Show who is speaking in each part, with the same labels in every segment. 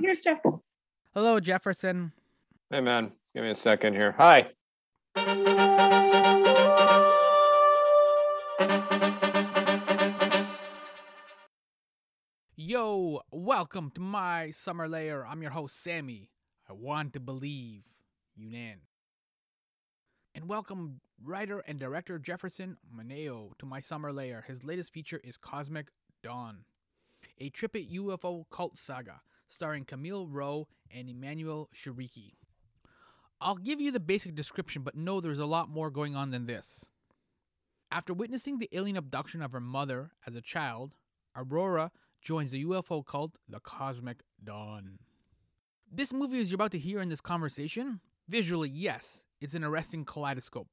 Speaker 1: here's Jeff.
Speaker 2: Hello, Jefferson.
Speaker 3: Hey, man. Give me a second here. Hi.
Speaker 2: Yo, welcome to my summer layer. I'm your host, Sammy. I want to believe, Yunnan. And welcome writer and director Jefferson Moneo to my summer layer. His latest feature is Cosmic Dawn, a tripit UFO cult saga starring Camille Rowe and Emmanuelle Chriqui. I'll give you the basic description, but know there's a lot more going on than this. After witnessing the alien abduction of her mother as a child, Aurora joins the UFO cult, the Cosmic Dawn. This movie, as you're about to hear in this conversation, visually, yes, it's an arresting kaleidoscope.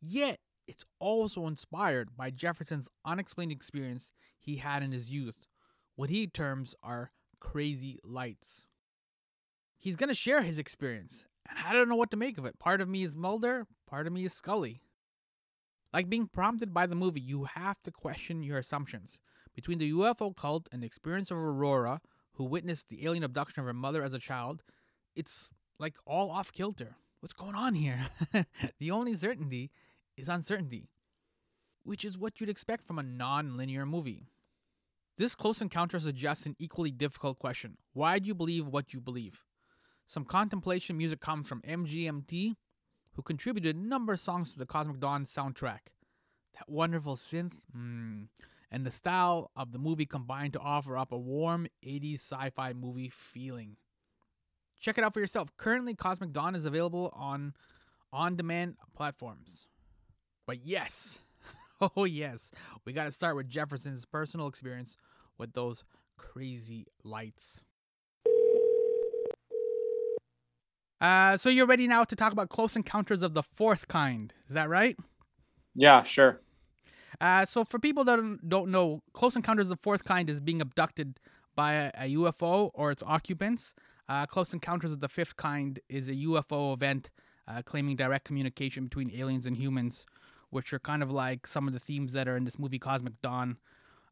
Speaker 2: Yet, it's also inspired by Jefferson's unexplained experience he had in his youth, what he terms are crazy lights. He's going to share his experience, and I don't know what to make of it. Part of me is Mulder, part of me is Scully. Like being prompted by the movie, you have to question your assumptions. Between the UFO cult and the experience of Aurora, who witnessed the alien abduction of her mother as a child, it's like all off kilter. What's going on here? the only certainty is uncertainty, which is what you'd expect from a non linear movie. This close encounter suggests an equally difficult question Why do you believe what you believe? Some contemplation music comes from MGMT, who contributed a number of songs to the Cosmic Dawn soundtrack. That wonderful synth, mm, and the style of the movie combined to offer up a warm 80s sci fi movie feeling. Check it out for yourself. Currently, Cosmic Dawn is available on on demand platforms. But yes, oh yes, we got to start with Jefferson's personal experience with those crazy lights. Uh, so you're ready now to talk about Close Encounters of the Fourth Kind. Is that right?
Speaker 3: Yeah, sure.
Speaker 2: Uh, so for people that don't- know, Close Encounters of the Fourth Kind is being abducted by a, a UFO or its occupants. Uh, Close Encounters of the Fifth Kind is a UFO event uh, claiming direct communication between aliens and humans, which are kind of like some of the themes that are in this movie Cosmic Dawn.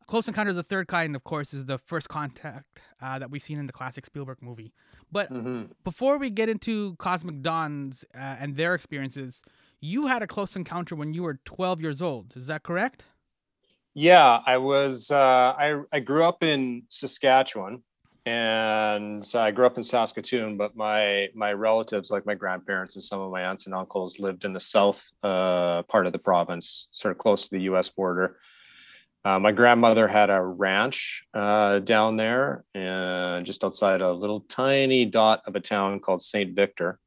Speaker 2: Close Encounters of the Third Kind, of course, is the first contact uh, that we've seen in the classic Spielberg movie. But
Speaker 3: hmm
Speaker 2: before we get into Cosmic Dawns uh, and their experiences, you had a close encounter when you were 12 years old. Is that correct?
Speaker 3: Yeah, I was. Uh, I I grew up in Saskatchewan, and so I grew up in Saskatoon. But my my relatives, like my grandparents and some of my aunts and uncles, lived in the south uh, part of the province, sort of close to the U.S. border. Uh, my grandmother had a ranch uh, down there, and just outside a little tiny dot of a town called Saint Victor.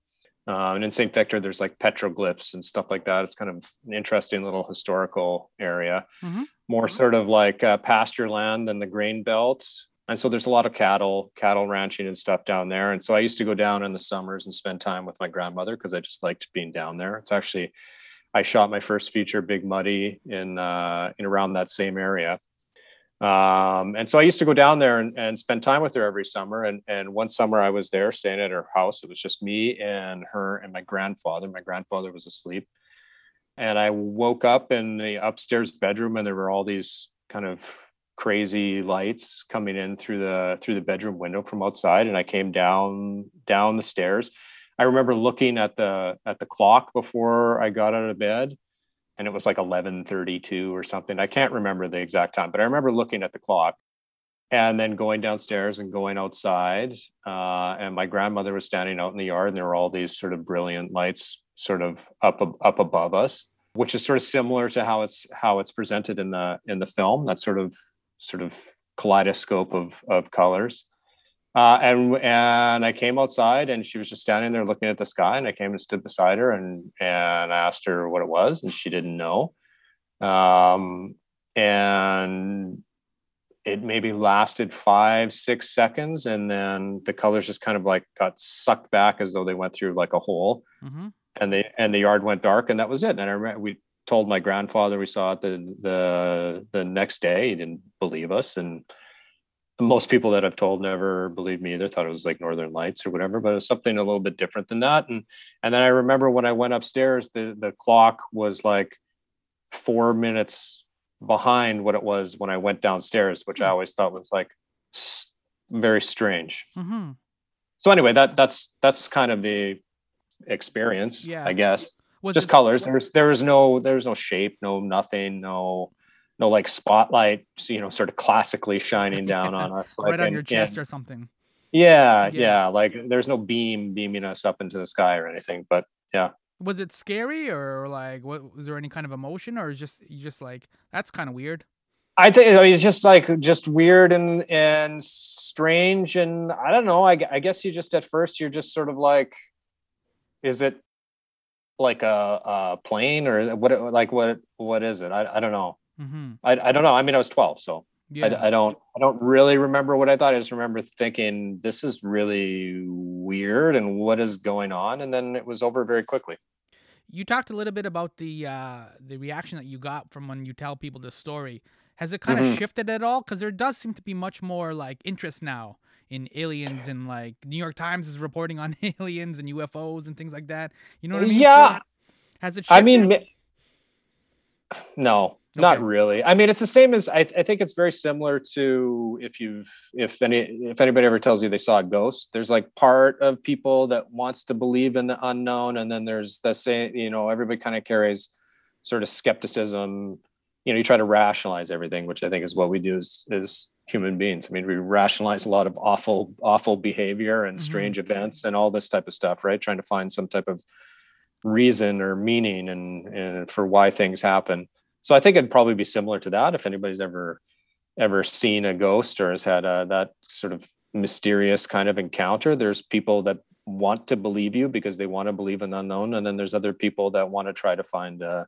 Speaker 3: Uh, and in St. Victor, there's like petroglyphs and stuff like that. It's kind of an interesting little historical area,
Speaker 2: Mhm.
Speaker 3: more sort of like uh, pasture land than the grain belt. And so there's a lot of cattle, cattle ranching and stuff down there. And so I used to go down in the summers and spend time with my grandmother because I just liked being down there. It's actually, I shot my first feature, Big Muddy, in uh, in around that same area. Um, and so I used to go down there and, and spend time with her every summer. And, and one summer I was there staying at her house. It was just me and her and my grandfather. My grandfather was asleep. And I woke up in the upstairs bedroom and there were all these kind of crazy lights coming in through the through the bedroom window from outside. And I came down down the stairs. I remember looking at the at the clock before I got out of bed and it was like 11:32 or something. I can't remember the exact time, but I remember looking at the clock and then going downstairs and going outside. Uh, and my grandmother was standing out in the yard, and there were all these sort of brilliant lights sort of up up above us, which is sort of similar to how it's how it's presented in the in the film. That sort of sort of kaleidoscope of of colors. Uh, and and I came outside and she was just standing there looking at the sky. And I came and stood beside her and and I asked her what it was, and she didn't know. Um, and it maybe lasted five six seconds, and then the colors just kind of like got sucked back as though they went through like a hole,
Speaker 2: Mm-hmm.
Speaker 3: and they and the yard went dark, and that was it. And I remember we told my grandfather we saw it the the the next day. He didn't believe us, and most people that I've told never believed me either. Thought it was like Northern Lights or whatever, but it was something a little bit different than that. And and then I remember when I went upstairs, the the clock was like four minutes behind what it was when I went downstairs, which I always thought was like very strange.
Speaker 2: Mm-hmm.
Speaker 3: So anyway, that that's that's kind of the experience,
Speaker 2: Yeah.
Speaker 3: I guess.
Speaker 2: Was
Speaker 3: Just
Speaker 2: it-
Speaker 3: colors. There's there was no there's no shape, no nothing, no no like spotlight, you know, sort of classically shining down on us. Like
Speaker 2: right on
Speaker 3: and-
Speaker 2: your chest
Speaker 3: and-
Speaker 2: or something.
Speaker 3: yeah,
Speaker 2: Yeah.
Speaker 3: yeah, Like there's no beam beaming us up into the sky or anything. But yeah.
Speaker 2: Was it scary or like what was there any kind of emotion or is just you just like that's kind of weird?
Speaker 3: I think I mean, it's just like just weird and and strange and I don't know. I, I guess you just at first you're just sort of like, is it like a, a plane or what? Like what? What is it? I, I don't know.
Speaker 2: Mm-hmm.
Speaker 3: I, I don't know. I mean, I was 12, so
Speaker 2: Yeah.
Speaker 3: I, I don't I don't really remember what I thought. I just remember thinking this is really weird and what is going on, and then it was over very quickly.
Speaker 2: You talked a little bit about the uh, the reaction that you got from when you tell people this story. Has it kind of
Speaker 3: Mhm.
Speaker 2: shifted at all? Because there does seem to be much more like interest now in aliens, and like New York Times is reporting on aliens and UFOs and things like that. You know what I mean? So,
Speaker 3: Yeah.
Speaker 2: has it? Shifted?
Speaker 3: I mean, no, not really. I mean, it's the same as I, I think it's very similar to if you've if any if anybody ever tells you they saw a ghost. There's like part of people that wants to believe in the unknown, and then there's the same. You know, everybody kind of carries sort of skepticism. You know, you try to rationalize everything, which I think is what we do as, as human beings. I mean, we rationalize a lot of awful, awful behavior and
Speaker 2: Mhm.
Speaker 3: strange events and all this type of stuff, right? Trying to find some type of reason or meaning and, and for why things happen. So I think it'd probably be similar to that if anybody's ever ever seen a ghost or has had a, that sort of mysterious kind of encounter. There's people that want to believe you because they want to believe in the unknown, and then there's other people that want to try to find a,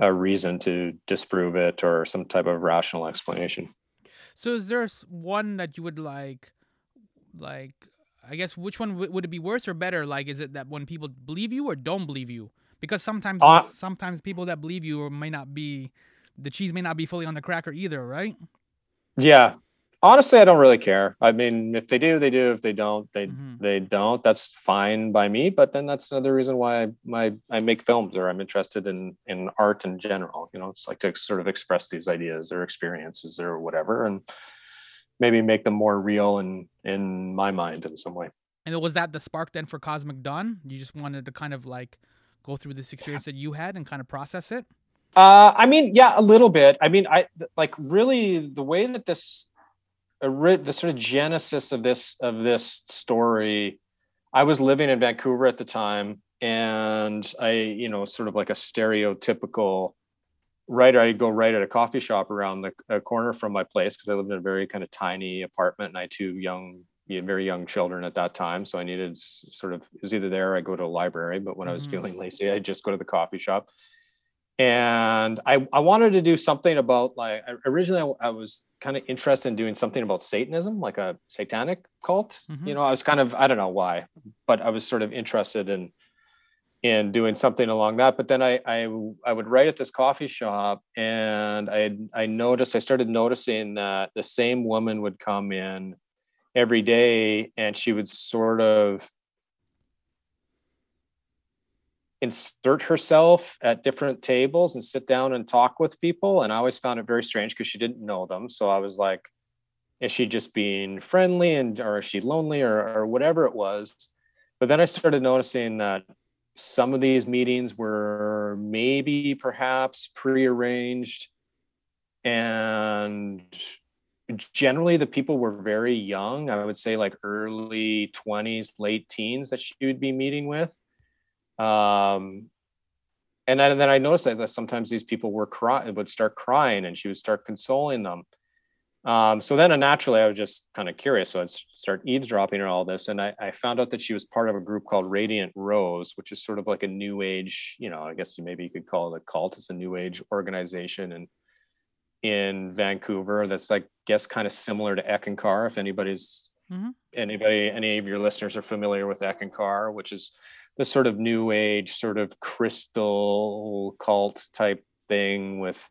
Speaker 3: a reason to disprove it or some type of rational explanation.
Speaker 2: So is there one that you would like, like, I guess which one w- would it be worse or better? Like, is it that when people believe you or don't believe you? Because sometimes,
Speaker 3: Uh,
Speaker 2: sometimes people that believe you may not be, the cheese may not be fully on the cracker either, right?
Speaker 3: Yeah. Honestly, I don't really care. I mean, if they do, they do. If they don't, they
Speaker 2: Mhm.
Speaker 3: they don't. That's fine by me. But then that's another reason why I my I make films or I'm interested in in art in general. You know, it's like to sort of express these ideas or experiences or whatever, and maybe make them more real in in my mind in some way.
Speaker 2: And was that the spark then for Cosmic Dawn? You just wanted to kind of like go through this experience that you had and kind of process it.
Speaker 3: Uh, I mean, yeah, a little bit. I mean, I th- like really the way that this, the sort of genesis of this of this story. I was living in Vancouver at the time, and I, you know, sort of like a stereotypical writer. I'd go write at a coffee shop around the corner from my place because I lived in a very kind of tiny apartment, and I had two young, very young children at that time. So I needed sort of it was either there or I go to a library. But when I was
Speaker 2: Mhm.
Speaker 3: feeling lazy, I'd just go to the coffee shop and I, I wanted to do something about like originally I, was kind of interested in doing something about satanism like a satanic cult
Speaker 2: Mhm.
Speaker 3: you know i was kind of i don't know why but i was sort of interested in in doing something along that but then i i, I would write at this coffee shop and i i noticed i started noticing that the same woman would come in every day and she would sort of insert herself at different tables and sit down and talk with people. And I always found it very strange because she didn't know them. So I was like, is she just being friendly and or is she lonely or, or whatever it was? But then I started noticing that some of these meetings were maybe perhaps prearranged and generally the people were very young i would say like early 20s late teens that she would be meeting with um and then, then i noticed that, sometimes these people were crying, would start crying and she would start consoling them um so then uh, naturally i was just kind of curious so i'd start eavesdropping on all this and I, I found out that she was part of a group called radiant rose which is sort of like a new age you know i guess you maybe you could call it a cult it's a new age organization and in Vancouver that's like guess kind of similar to Eckankar if anybody's
Speaker 2: Mhm.
Speaker 3: anybody any of your listeners are familiar with Eckankar which is this sort of new age sort of crystal cult type thing with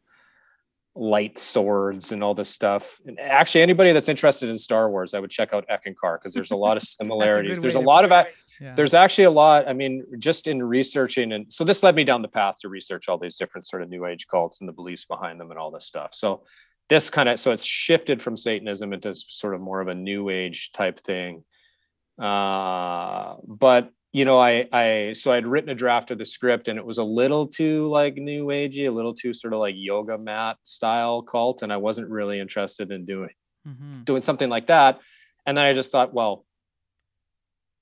Speaker 3: light swords and all this stuff and actually anybody that's interested in Star Wars I would check out Eckankar because there's a lot of similarities
Speaker 2: good
Speaker 3: there's a lot of a-
Speaker 2: Yeah.
Speaker 3: there's actually a lot i mean just in researching and so this led me down the path to research all these different sort of new age cults and the beliefs behind them and all this stuff so this kind of so it's shifted from Satanism into sort of more of a new age type thing. Uh, but you know, I I so I'd written a draft of the script and it was a little too like new agey, a little too sort of like yoga mat style cult, and I wasn't really interested in doing mm-hmm. doing something like that. And then I just thought, well,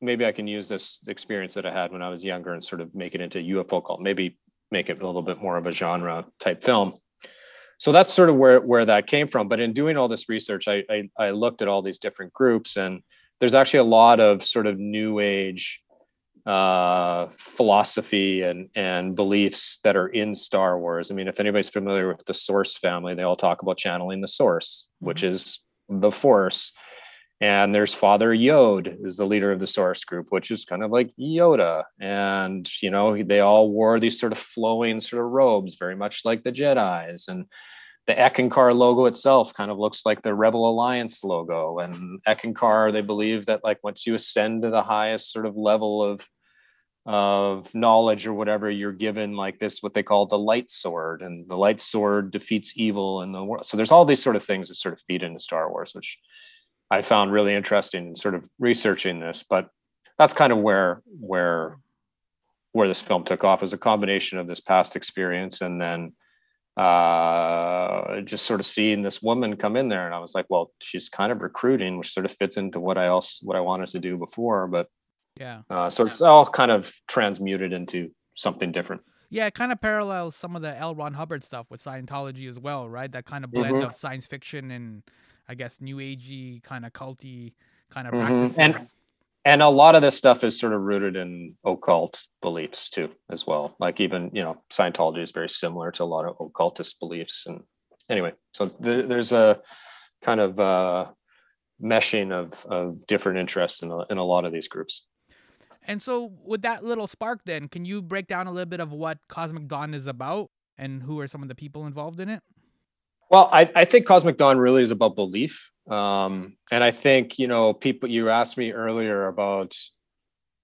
Speaker 3: maybe I can use this experience that I had when I was younger and sort of make it into UFO cult. Maybe make it a little bit more of a genre type film. So that's sort of where where that came from. But in doing all this research, I I, I looked at all these different groups, and there's actually a lot of sort of new age uh, philosophy and and beliefs that are in Star Wars. I mean, if anybody's familiar with the Source family, they all talk about channeling the Source, mm-hmm. which is the Force. And there's Father Yod is the leader of the Source group, which is kind of like Yoda. And you know, they all wore these sort of flowing sort of robes, very much like the Jedi's. And the Eckankar logo itself kind of looks like the Rebel Alliance logo. And Eckankar, they believe that like once you ascend to the highest sort of level of of knowledge or whatever you're given like this what they call the light sword and the light sword defeats evil in the world so there's all these sort of things that sort of feed into star wars which i found really interesting in sort of researching this but that's kind of where where where this film took off as a combination of this past experience and then uh just sort of seeing this woman come in there and i was like well she's kind of recruiting which sort of fits into what i else what i wanted to do before but
Speaker 2: yeah.
Speaker 3: Uh, so it's all kind of transmuted into something different.
Speaker 2: Yeah, it kind of parallels some of the L. Ron Hubbard stuff with Scientology as well, right? That kind of blend mm-hmm. of science fiction and I guess new agey kind of culty kind of mm-hmm. practices.
Speaker 3: And and a lot of this stuff is sort of rooted in occult beliefs too, as well. Like even you know Scientology is very similar to a lot of occultist beliefs. And anyway, so there, there's a kind of uh, meshing of of different interests in a, in a lot of these groups.
Speaker 2: And so, with that little spark, then, can you break down a little bit of what Cosmic Dawn is about and who are some of the people involved in it?
Speaker 3: Well, I, I think Cosmic Dawn really is about belief. Um, and I think, you know, people, you asked me earlier about,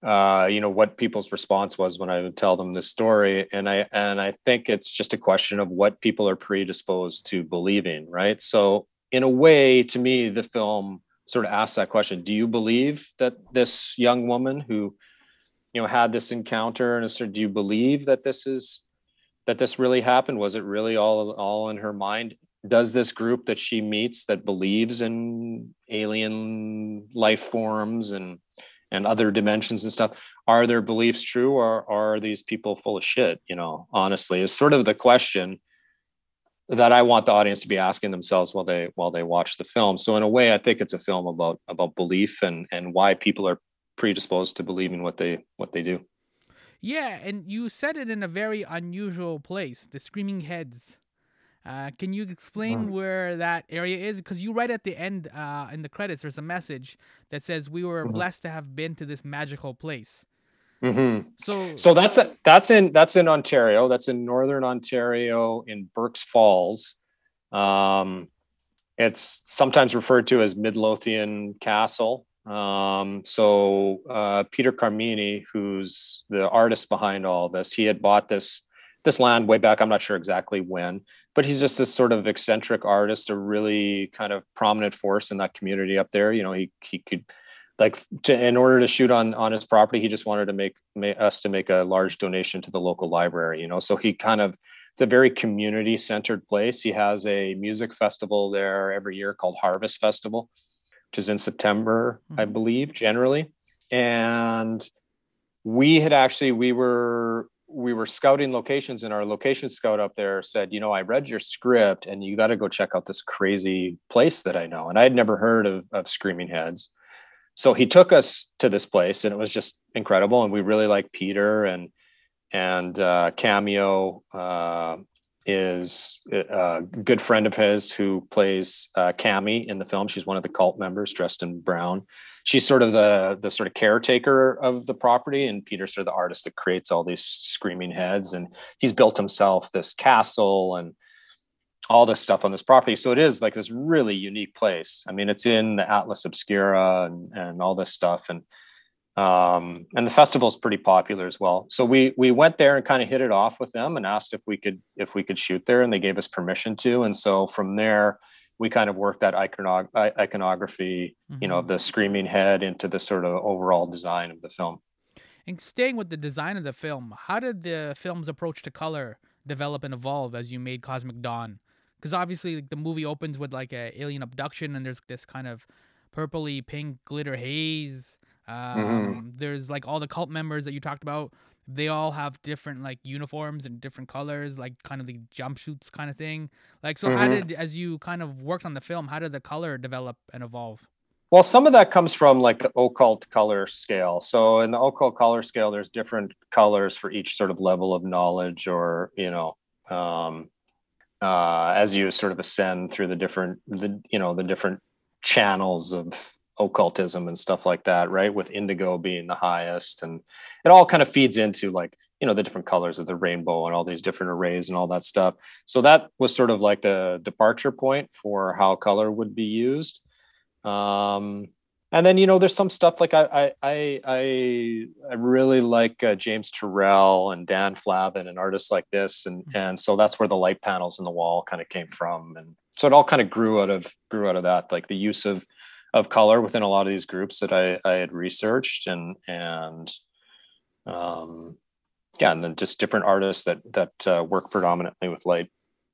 Speaker 3: uh, you know, what people's response was when I would tell them this story. And I, and I think it's just a question of what people are predisposed to believing, right? So, in a way, to me, the film sort of asks that question Do you believe that this young woman who you know had this encounter and said do you believe that this is that this really happened? Was it really all all in her mind? Does this group that she meets that believes in alien life forms and and other dimensions and stuff are their beliefs true or are these people full of shit? You know honestly is sort of the question that i want the audience to be asking themselves while they while they watch the film. So in a way i think it's a film about about belief and and why people are predisposed to believing what they what they do.
Speaker 2: Yeah, and you said it in a very unusual place, the Screaming Heads. Uh, can you explain where that area is? Because you write at the end uh, in the credits, there's a message that says we were mm-hmm. blessed to have been to this magical place.
Speaker 3: Mm-hmm. So, so that's a, that's in that's in Ontario. That's in northern Ontario, in Burk's Falls. Um, it's sometimes referred to as Midlothian Castle. Um, so uh, Peter Camani, who's the artist behind all this, he had bought this this land way back. I'm not sure exactly when, but he's just this sort of eccentric artist, a really kind of prominent force in that community up there. You know, he he could like to, in order to shoot on on his property, he just wanted to make, make us to make a large donation to the local library. You know, so he kind of it's a very community centered place. He has a music festival there every year called Harvest Festival which is in September, mm-hmm. I believe, generally. And we had actually we were we were scouting locations and our location scout up there said you know i read your script and you got to go check out this crazy place that i know and i had never heard of, of screaming heads so he took us to this place and it was just incredible and we really like peter and and uh, cameo uh, is a good friend of his who plays uh, Cammy in the film. She's one of the cult members dressed in brown. She's sort of the the sort of caretaker of the property, and Peter's sort of the artist that creates all these screaming heads. And he's built himself this castle and all this stuff on this property. So it is like this really unique place. I mean, it's in the Atlas Obscura and, and all this stuff. And um, and the festival is pretty popular as well. So we we went there and kind of hit it off with them and asked if we could if we could shoot there, and they gave us permission to. And so from there, we kind of worked that iconog- iconography, mm-hmm. you know, mm-hmm. the screaming head into the sort of overall design of the film.
Speaker 2: And staying with the design of the film, how did the film's approach to color develop and evolve as you made Cosmic Dawn? Because obviously, like, the movie opens with like a alien abduction, and there's this kind of purpley pink glitter haze. Um, mm-hmm. There's like all the cult members that you talked about. They all have different like uniforms and different colors, like kind of the jumpsuits kind of thing. Like, so mm-hmm. how did, as you kind of worked on the film, how did the color develop and evolve?
Speaker 3: Well, some of that comes from like the occult color scale. So in the occult color scale, there's different colors for each sort of level of knowledge, or you know, um, uh, as you sort of ascend through the different, the you know, the different channels of occultism and stuff like that, right? With indigo being the highest. And it all kind of feeds into like, you know, the different colors of the rainbow and all these different arrays and all that stuff. So that was sort of like the departure point for how color would be used. Um, and then you know there's some stuff like I I I I really like uh, James Turrell and Dan Flavin and artists like this and mm-hmm. and so that's where the light panels in the wall kind of came from and so it all kind of grew out of grew out of that like the use of of color within a lot of these groups that I, I had researched and and um, yeah, and then just different artists that that uh, work predominantly with light.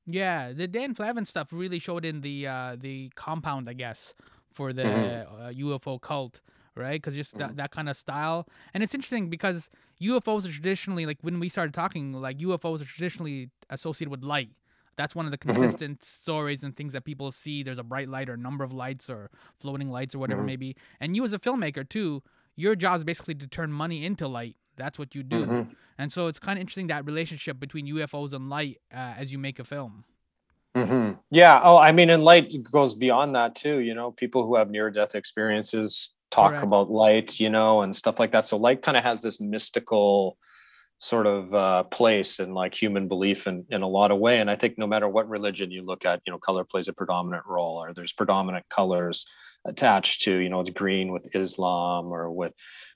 Speaker 2: Yeah, the Dan Flavin stuff really showed in the uh, the compound, I guess, for the mm-hmm. uh, UFO cult, right? Because just mm-hmm. that, that kind of style, and it's interesting because UFOs are traditionally like when we started talking, like UFOs are traditionally associated with light, that's one of the mm-hmm. consistent mm-hmm. stories and things that people see. There's a bright light or a number of lights or floating lights or whatever mm-hmm. maybe. And you as a filmmaker too, your job is basically to turn money into light. That's what you do. Mm-hmm. And so it's kind of interesting that relationship between UFOs and light uh, as you make a film.
Speaker 3: Mm-hmm. Yeah. Oh, I mean, and light goes beyond that too. You know, people who have near death experiences talk Correct. about light, you know, and stuff like that. So light kind of has this mystical sort of uh, place in like human belief in, in a lot of way. And I think no matter what religion you look at, you know, color plays a predominant role or there's predominant colors attached to, you know, it's green with Islam or with,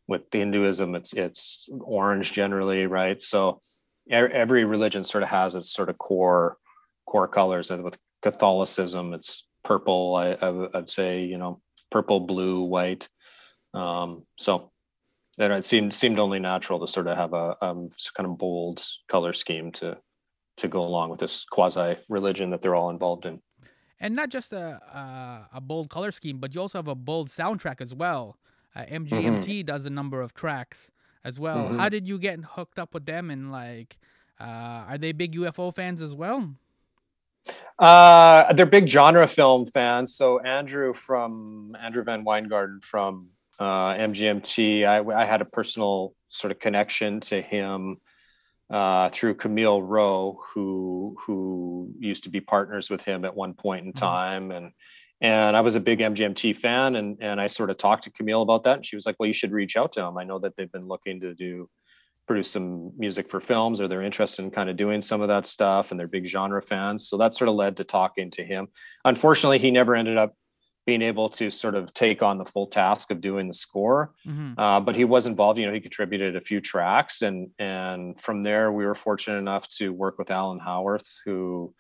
Speaker 3: with Hinduism, it's, it's orange generally. Right. So every religion sort of has its sort of core, core colors and with Catholicism, it's purple. I, I would say, you know, purple, blue, white. Um, so that it seemed seemed only natural to sort of have a um, kind of bold color scheme to to go along with this quasi religion that they're all involved in.
Speaker 2: And not just a uh, a bold color scheme, but you also have a bold soundtrack as well. Uh, MGMT mm-hmm. does a number of tracks as well. Mm-hmm. How did you get hooked up with them? And like, uh, are they big UFO fans as well?
Speaker 3: Uh, they're big genre film fans. So Andrew from Andrew VanWyngarden from uh, MGMT. I, I, had a personal sort of connection to him uh, through Camille Rowe, who who used to be partners with him at one point in mm-hmm. time, mm-hmm. and and I was a big MGMT fan, and and I sort of talked to Camille about that, and she was like, "Well, you should reach out to him. I know that they've been looking to do." produce some music for films or they're interested in kind of doing some of that stuff and they're big genre fans so that sort of led to talking to him unfortunately he never ended up being able to sort of take on the full task of doing the score. Mm-hmm. Uh, but he was involved. You know, he contributed a few tracks, and and from there we were fortunate enough to work with Alan Howarth, who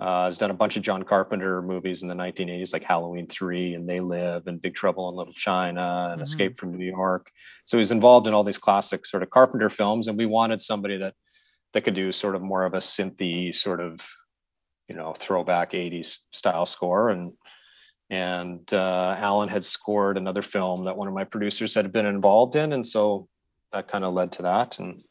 Speaker 3: uh, has done a bunch of John Carpenter movies in the 1980s, like Halloween Three and They Live and Big Trouble in Little China and mm-hmm. Escape from New York. So he's involved in all these classic sort of Carpenter films, and we wanted somebody that that could do sort of more of a synthy sort of you know throwback 80s style score and and uh, Alan had scored another film that one of my producers had been involved in, and so that kind of led to that. And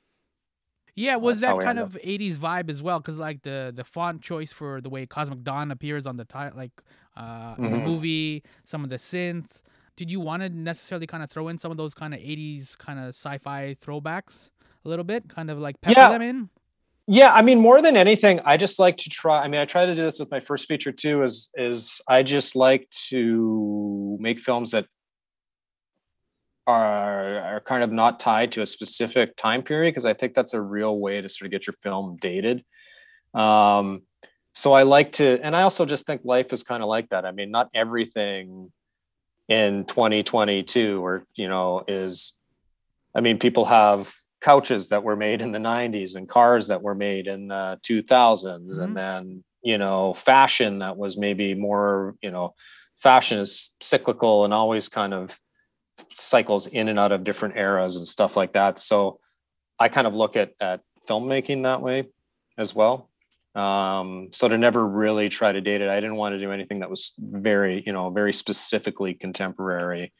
Speaker 2: yeah, was that kind of '80s vibe as well? Because like the the font choice for the way Cosmic Dawn appears on the title, like uh, mm-hmm. the movie, some of the synth. Did you want to necessarily kind of throw in some of those kind of '80s kind of sci-fi throwbacks a little bit, kind of like pepper yeah. them in?
Speaker 3: Yeah i mean more than anything i just like to try i mean i try to do this with my first feature too is is i just like to make films that are are kind of not tied to a specific time period because i think that's a real way to sort of get your film dated. Um so i like to and i also just think life is kind of like that. I mean not everything in 2022 or you know is I mean, people have couches that were made in the 90s and cars that were made in the 2000s mm-hmm. and then you know fashion that was maybe more you know fashion is cyclical and always kind of cycles in and out of different eras and stuff like that. So i kind of look at at filmmaking that way as well. Um, so to never really try to date it i didn't want to do anything that was very you know very specifically contemporary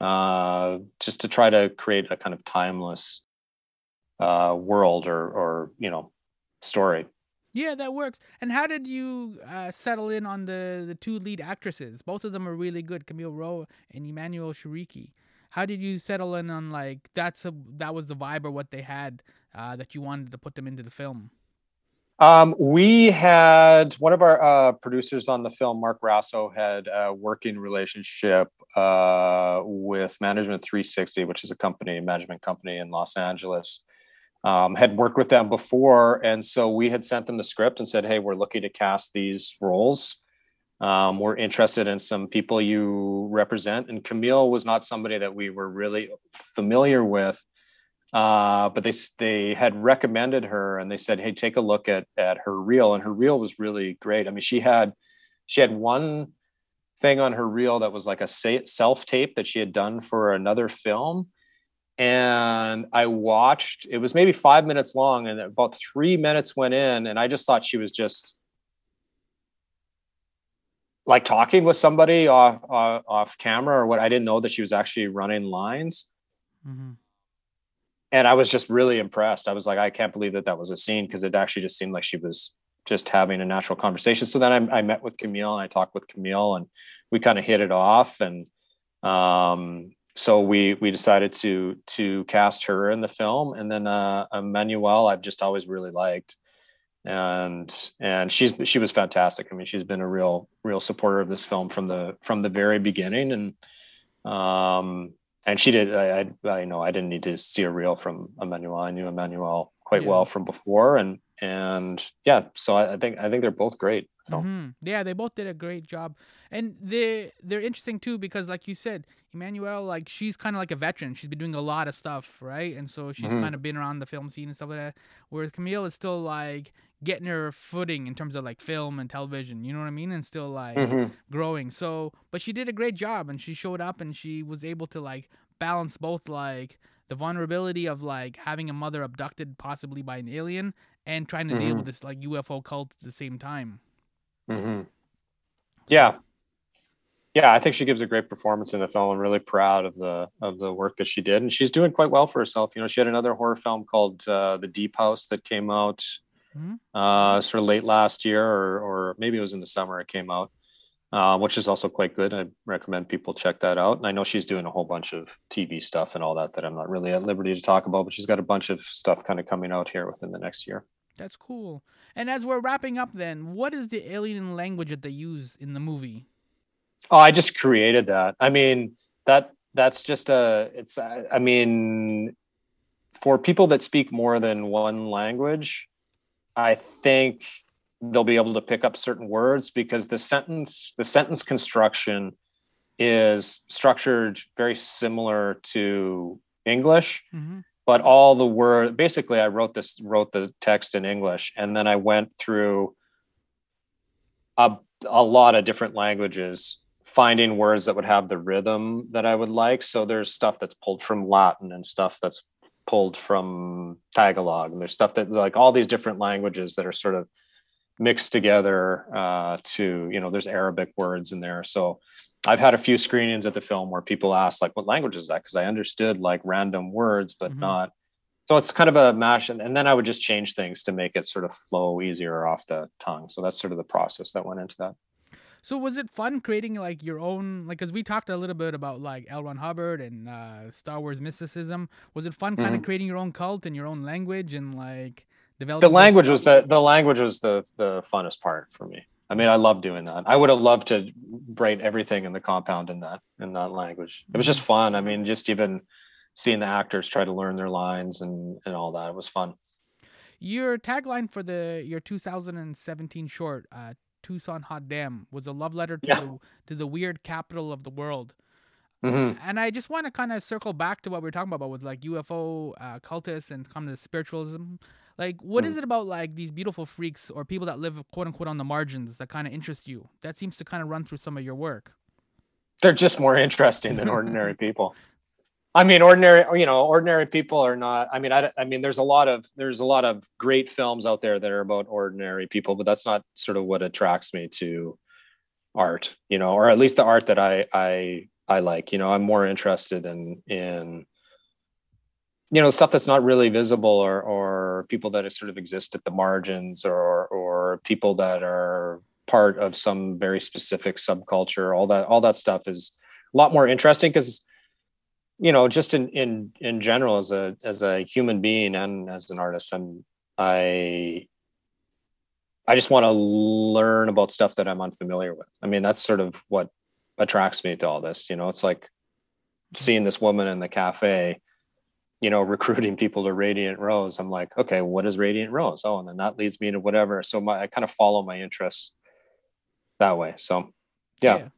Speaker 3: uh, just to try to create a kind of timeless uh, world or or you know story
Speaker 2: yeah, that works. And how did you uh, settle in on the the two lead actresses? Both of them are really good, Camille Rowe and Emmanuelle Chriqui. How did you settle in on like that's a that was the vibe or what they had uh, that you wanted to put them into the film?
Speaker 3: Um, we had one of our uh, producers on the film, Mark Rasso, had a working relationship uh, with Management 360, which is a company, a management company in Los Angeles um, had worked with them before. And so we had sent them the script and said, hey, we're looking to cast these roles. Um, we're interested in some people you represent. And Camille was not somebody that we were really familiar with. Uh, but they they had recommended her and they said, "Hey, take a look at at her reel." And her reel was really great. I mean, she had she had one thing on her reel that was like a self tape that she had done for another film, and I watched. It was maybe five minutes long, and about three minutes went in, and I just thought she was just like talking with somebody off off, off camera or what. I didn't know that she was actually running lines. Mm-hmm. And I was just really impressed. I was like, I can't believe that that was a scene because it actually just seemed like she was just having a natural conversation. So then I, I met with Camille and I talked with Camille and we kind of hit it off. And um, so we we decided to to cast her in the film and then uh Emmanuelle I've just always really liked and and she's she was fantastic I mean she's been a real real supporter of this film from the from the very beginning and um and she did I I, I know I didn't need to see a reel from Emmanuelle. I knew Emmanuelle quite yeah. well from before and and yeah so I, I think I think they're both great
Speaker 2: Mm-hmm. Yeah, they both did a great job, and they they're interesting too because, like you said, Emmanuelle, like she's kind of like a veteran. She's been doing a lot of stuff, right? And so she's mm-hmm. kind of been around the film scene and stuff like that. Whereas Camille is still like getting her footing in terms of like film and television. You know what I mean? And still like mm-hmm. growing. So, but she did a great job, and she showed up, and she was able to like balance both like the vulnerability of like having a mother abducted possibly by an alien and trying to deal with mm-hmm. this like UFO cult at the same time.
Speaker 3: Mm-hmm. Yeah, yeah, I think she gives a great performance in the film. I'm really proud of the of the work that she did, and she's doing quite well for herself. You know, she had another horror film called uh, The Deep House that came out mm-hmm. uh, sort of late last year, or or maybe it was in the summer. It came out, uh, which is also quite good. I recommend people check that out. And I know she's doing a whole bunch of TV stuff and all that that I'm not really at liberty to talk about, but she's got a bunch of stuff kind of coming out here within the next year.
Speaker 2: That's cool. And as we're wrapping up, then, what is the alien language that they use in the movie?
Speaker 3: Oh, I just created that. I mean, that that's just a. It's. I mean, for people that speak more than one language, I think they'll be able to pick up certain words because the sentence the sentence construction is structured very similar to English. Mm-hmm but all the word basically i wrote this wrote the text in english and then i went through a, a lot of different languages finding words that would have the rhythm that i would like. So there's stuff that's pulled from latin and stuff that's pulled from tagalog. And there's stuff that like all these different languages that are sort of mixed together uh, to you know there's arabic words in there. So I've had a few screenings at the film where people ask like, "What language is that?" Because I understood like random words, but mm-hmm. not. So it's kind of a mash, and, and then I would just change things to make it sort of flow easier off the tongue. So that's sort of the process that went into that.
Speaker 2: So was it fun creating like your own like because we talked a little bit about like L. Ron Hubbard and uh, Star Wars mysticism. Was it fun kind mm-hmm. of creating your own cult and your own language and like developing?
Speaker 3: The language was the the language was the the funnest part for me. I mean, I love doing that. I would have loved to write everything in the compound in that in that language. It was just fun. I mean, just even seeing the actors try to learn their lines and and all that. It was fun.
Speaker 2: Your tagline for the your 2017 short, uh, Tucson Hot Damn, was a love letter to yeah. the to the weird capital of the world.
Speaker 3: Mhm.
Speaker 2: And I just want to kind of circle back to what we were talking about with like UFO uh, cultists and come to spiritualism. Like, what is
Speaker 3: Mm.
Speaker 2: it about like these beautiful freaks or people that live quote unquote on the margins that kind of interest you? That seems to kind of run through some of your work.
Speaker 3: They're just more interesting than ordinary people. I mean, ordinary, you know, ordinary people are not. I mean, I, I mean, there's a lot of there's a lot of great films out there that are about ordinary people, but that's not sort of what attracts me to art, you know, or at least the art that I I I like. You know, I'm more interested in in you know stuff that's not really visible or or people that sort of exist at the margins or or people that are part of some very specific subculture all that all that stuff is a lot more interesting because you know just in in in general as a as a human being and as an artist i'm i i just want to learn about stuff that i'm unfamiliar with. I mean that's sort of what attracts me to all this you know? It's like seeing this woman in the cafe you know recruiting people to radiant rose i'm like okay what is radiant rose oh and then that leads me to whatever so my i kind of follow my interests that way so yeah.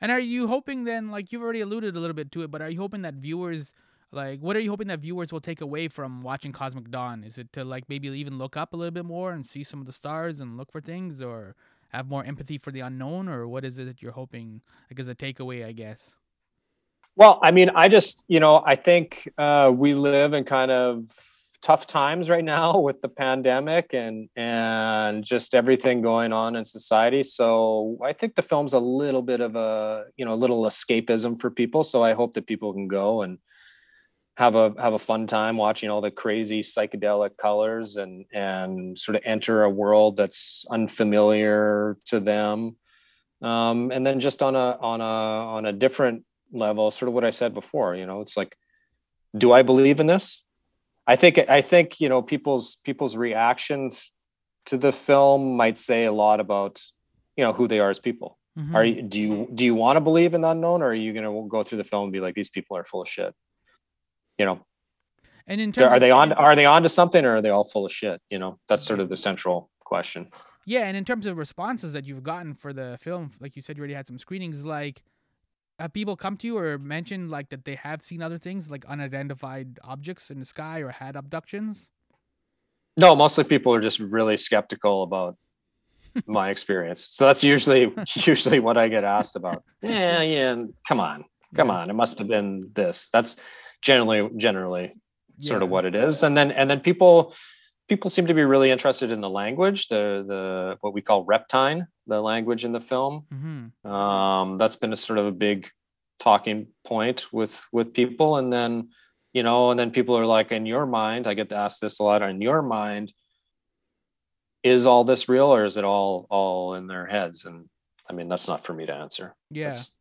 Speaker 2: And are you hoping then, like you've already alluded a little bit to it, but are you hoping that viewers, like, what are you hoping that viewers will take away from watching Cosmic Dawn? Is it to like maybe even look up a little bit more and see some of the stars and look for things, or have more empathy for the unknown, or what is it that you're hoping, like, as a takeaway? I guess.
Speaker 3: Well, I mean, I just, you know, I think uh, we live in kind of tough times right now with the pandemic and and just everything going on in society. So I think the film's a little bit of a, you know, a little escapism for people. So I hope that people can go and have a have a fun time watching all the crazy psychedelic colors and and sort of enter a world that's unfamiliar to them. Um, and then just on a on a on a different level sort of what i said before you know it's like do i believe in this? I think i think you know people's people's reactions to the film might say a lot about you know who they are as people.
Speaker 2: Mhm.
Speaker 3: are you do you do you want to believe in the unknown or are you going to go through the film and be like these people are full of shit? You know?
Speaker 2: And in terms
Speaker 3: are they on are they on to something or are they all full of shit? You know that's sort of the central question.
Speaker 2: Yeah, and in terms of responses that you've gotten for the film, like you said, you already had some screenings. Like, have people come to you or mentioned like that they have seen other things, like unidentified objects in the sky or had abductions?
Speaker 3: No, mostly people are just really skeptical about my experience. So that's usually usually what I get asked about. Yeah, yeah, come on. Come
Speaker 2: Yeah.
Speaker 3: on. It must have been this. That's generally generally sort of what it is. And then and then people people seem to be really interested in the language, the the what we call reptine, the language in the film.
Speaker 2: Mm-hmm.
Speaker 3: Um, that's been a sort of a big talking point with with people. And then, you know, and then people are like, in your mind, I get to ask this a lot. In your mind, is all this real or is it all all in their heads? And I mean, that's not for me to answer.
Speaker 2: Yeah.
Speaker 3: That's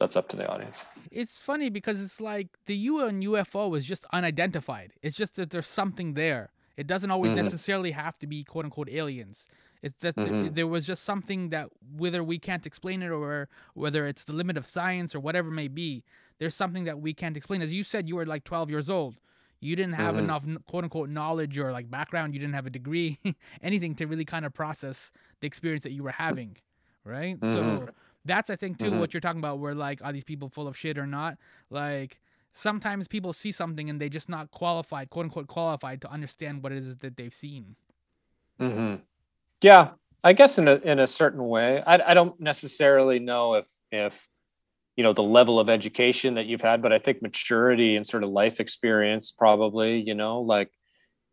Speaker 3: that's up to the audience.
Speaker 2: It's funny because it's like the UN UFO is just unidentified. It's just that there's something there. It doesn't always
Speaker 3: Mhm.
Speaker 2: necessarily have to be quote unquote aliens. It's that th-
Speaker 3: Mhm.
Speaker 2: there was just something that whether we can't explain it or whether it's the limit of science or whatever may be, there's something that we can't explain. As you said, you were like 12 years old. You didn't have
Speaker 3: Mhm.
Speaker 2: enough quote unquote knowledge or like background. You didn't have a degree, anything to really kind of process the experience that you were having, right? So
Speaker 3: Mhm.
Speaker 2: that's I think too
Speaker 3: Mhm.
Speaker 2: what you're talking about. Where like are these people full of shit or not? Like sometimes people see something and they just not qualified, quote unquote qualified to understand what it is that they've seen.
Speaker 3: hmm Yeah, I guess in a in a certain way. I I don't necessarily know if if you know the level of education that you've had, but I think maturity and sort of life experience probably. You know, like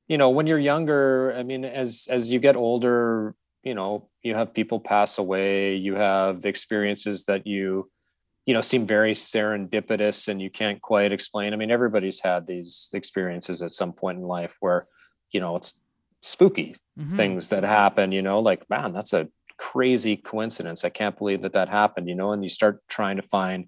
Speaker 3: you know when you're younger. I mean, as as you get older, you know, you have people pass away. You have experiences that you you know seem very serendipitous and you can't quite explain. I mean, everybody's had these experiences at some point in life where you know it's spooky
Speaker 2: Mhm.
Speaker 3: things that happen you know like man that's a crazy coincidence i can't believe that that happened you know and you start trying to find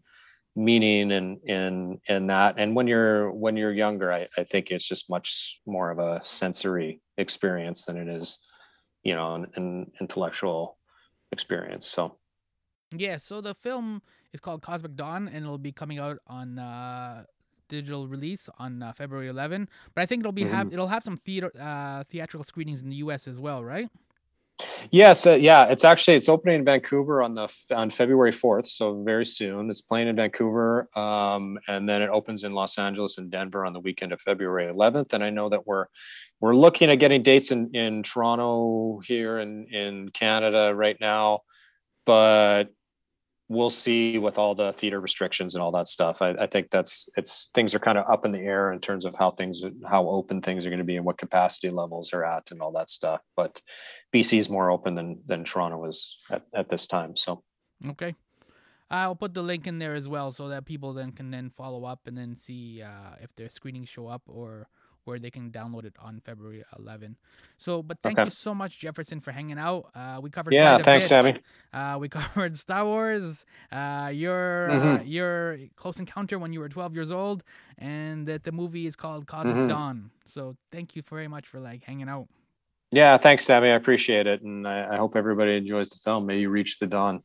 Speaker 3: meaning in in in that and when you're when you're younger i, I think it's just much more of a sensory experience than it is you know an, an intellectual experience so
Speaker 2: Yeah, so the film is called Cosmic Dawn, and it'll be coming out on uh, digital release on uh, February 11. But I think it'll be have
Speaker 3: Mhm.
Speaker 2: it'll have some theater uh, theatrical screenings in the U.S. as well, right?
Speaker 3: Yes, uh, yeah, it's actually it's opening in Vancouver on the on February fourth, so very soon. It's playing in Vancouver, um, and then it opens in Los Angeles and Denver on the weekend of February eleventh. And I know that we're we're looking at getting dates in in Toronto here in in Canada right now, but we'll see with all the theater restrictions and all that stuff. I, I think that's it's things are kind of up in the air in terms of how things how open things are going to be and what capacity levels are at and all that stuff. But BC is more open than than Toronto is at, at this time. So
Speaker 2: okay. I'll put the link in there as well so that people then can then follow up and then see uh, if their screenings show up or where they can download it on February 11. So, but thank okay. you so much, Jefferson, for hanging out. Uh, we covered
Speaker 3: yeah, thanks,
Speaker 2: bit.
Speaker 3: Sammy.
Speaker 2: Uh, we covered Star Wars, uh, your uh, mm-hmm. your close encounter when you were 12 years old, and that the movie is called Cosmic mm-hmm. Dawn. So, thank you very much for like hanging out.
Speaker 3: Yeah, thanks, Sammy. I appreciate it, and I, I hope everybody enjoys the film. May you reach the dawn.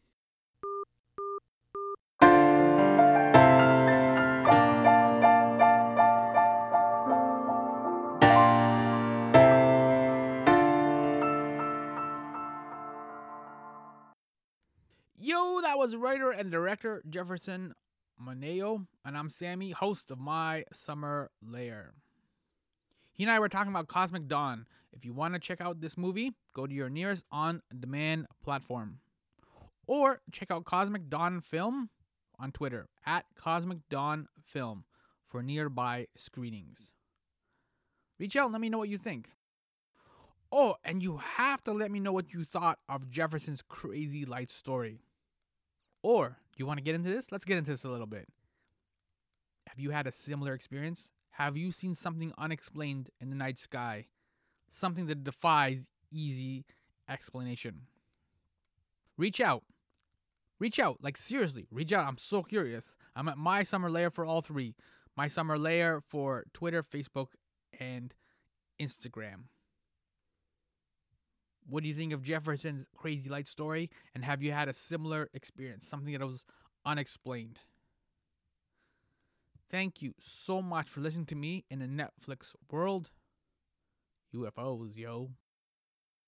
Speaker 2: Writer and director Jefferson Moneo, and I'm Sammy, host of My Summer Lair. He and I were talking about Cosmic Dawn. If you want to check out this movie, go to your nearest on demand platform. Or check out Cosmic Dawn Film on Twitter at Cosmic Dawn Film for nearby screenings. Reach out and let me know what you think. Oh, and you have to let me know what you thought of Jefferson's crazy life story. Or, you want to get into this? Let's get into this a little bit. Have you had a similar experience? Have you seen something unexplained in the night sky? Something that defies easy explanation? Reach out. Reach out. Like, seriously, reach out. I'm so curious. I'm at My Summer Lair for all three My Summer Lair for Twitter, Facebook, and Instagram. What do you think of Jefferson's crazy light story? And have you had a similar experience, something that was unexplained? Thank you so much for listening to me in the Netflix world. UFOs, yo.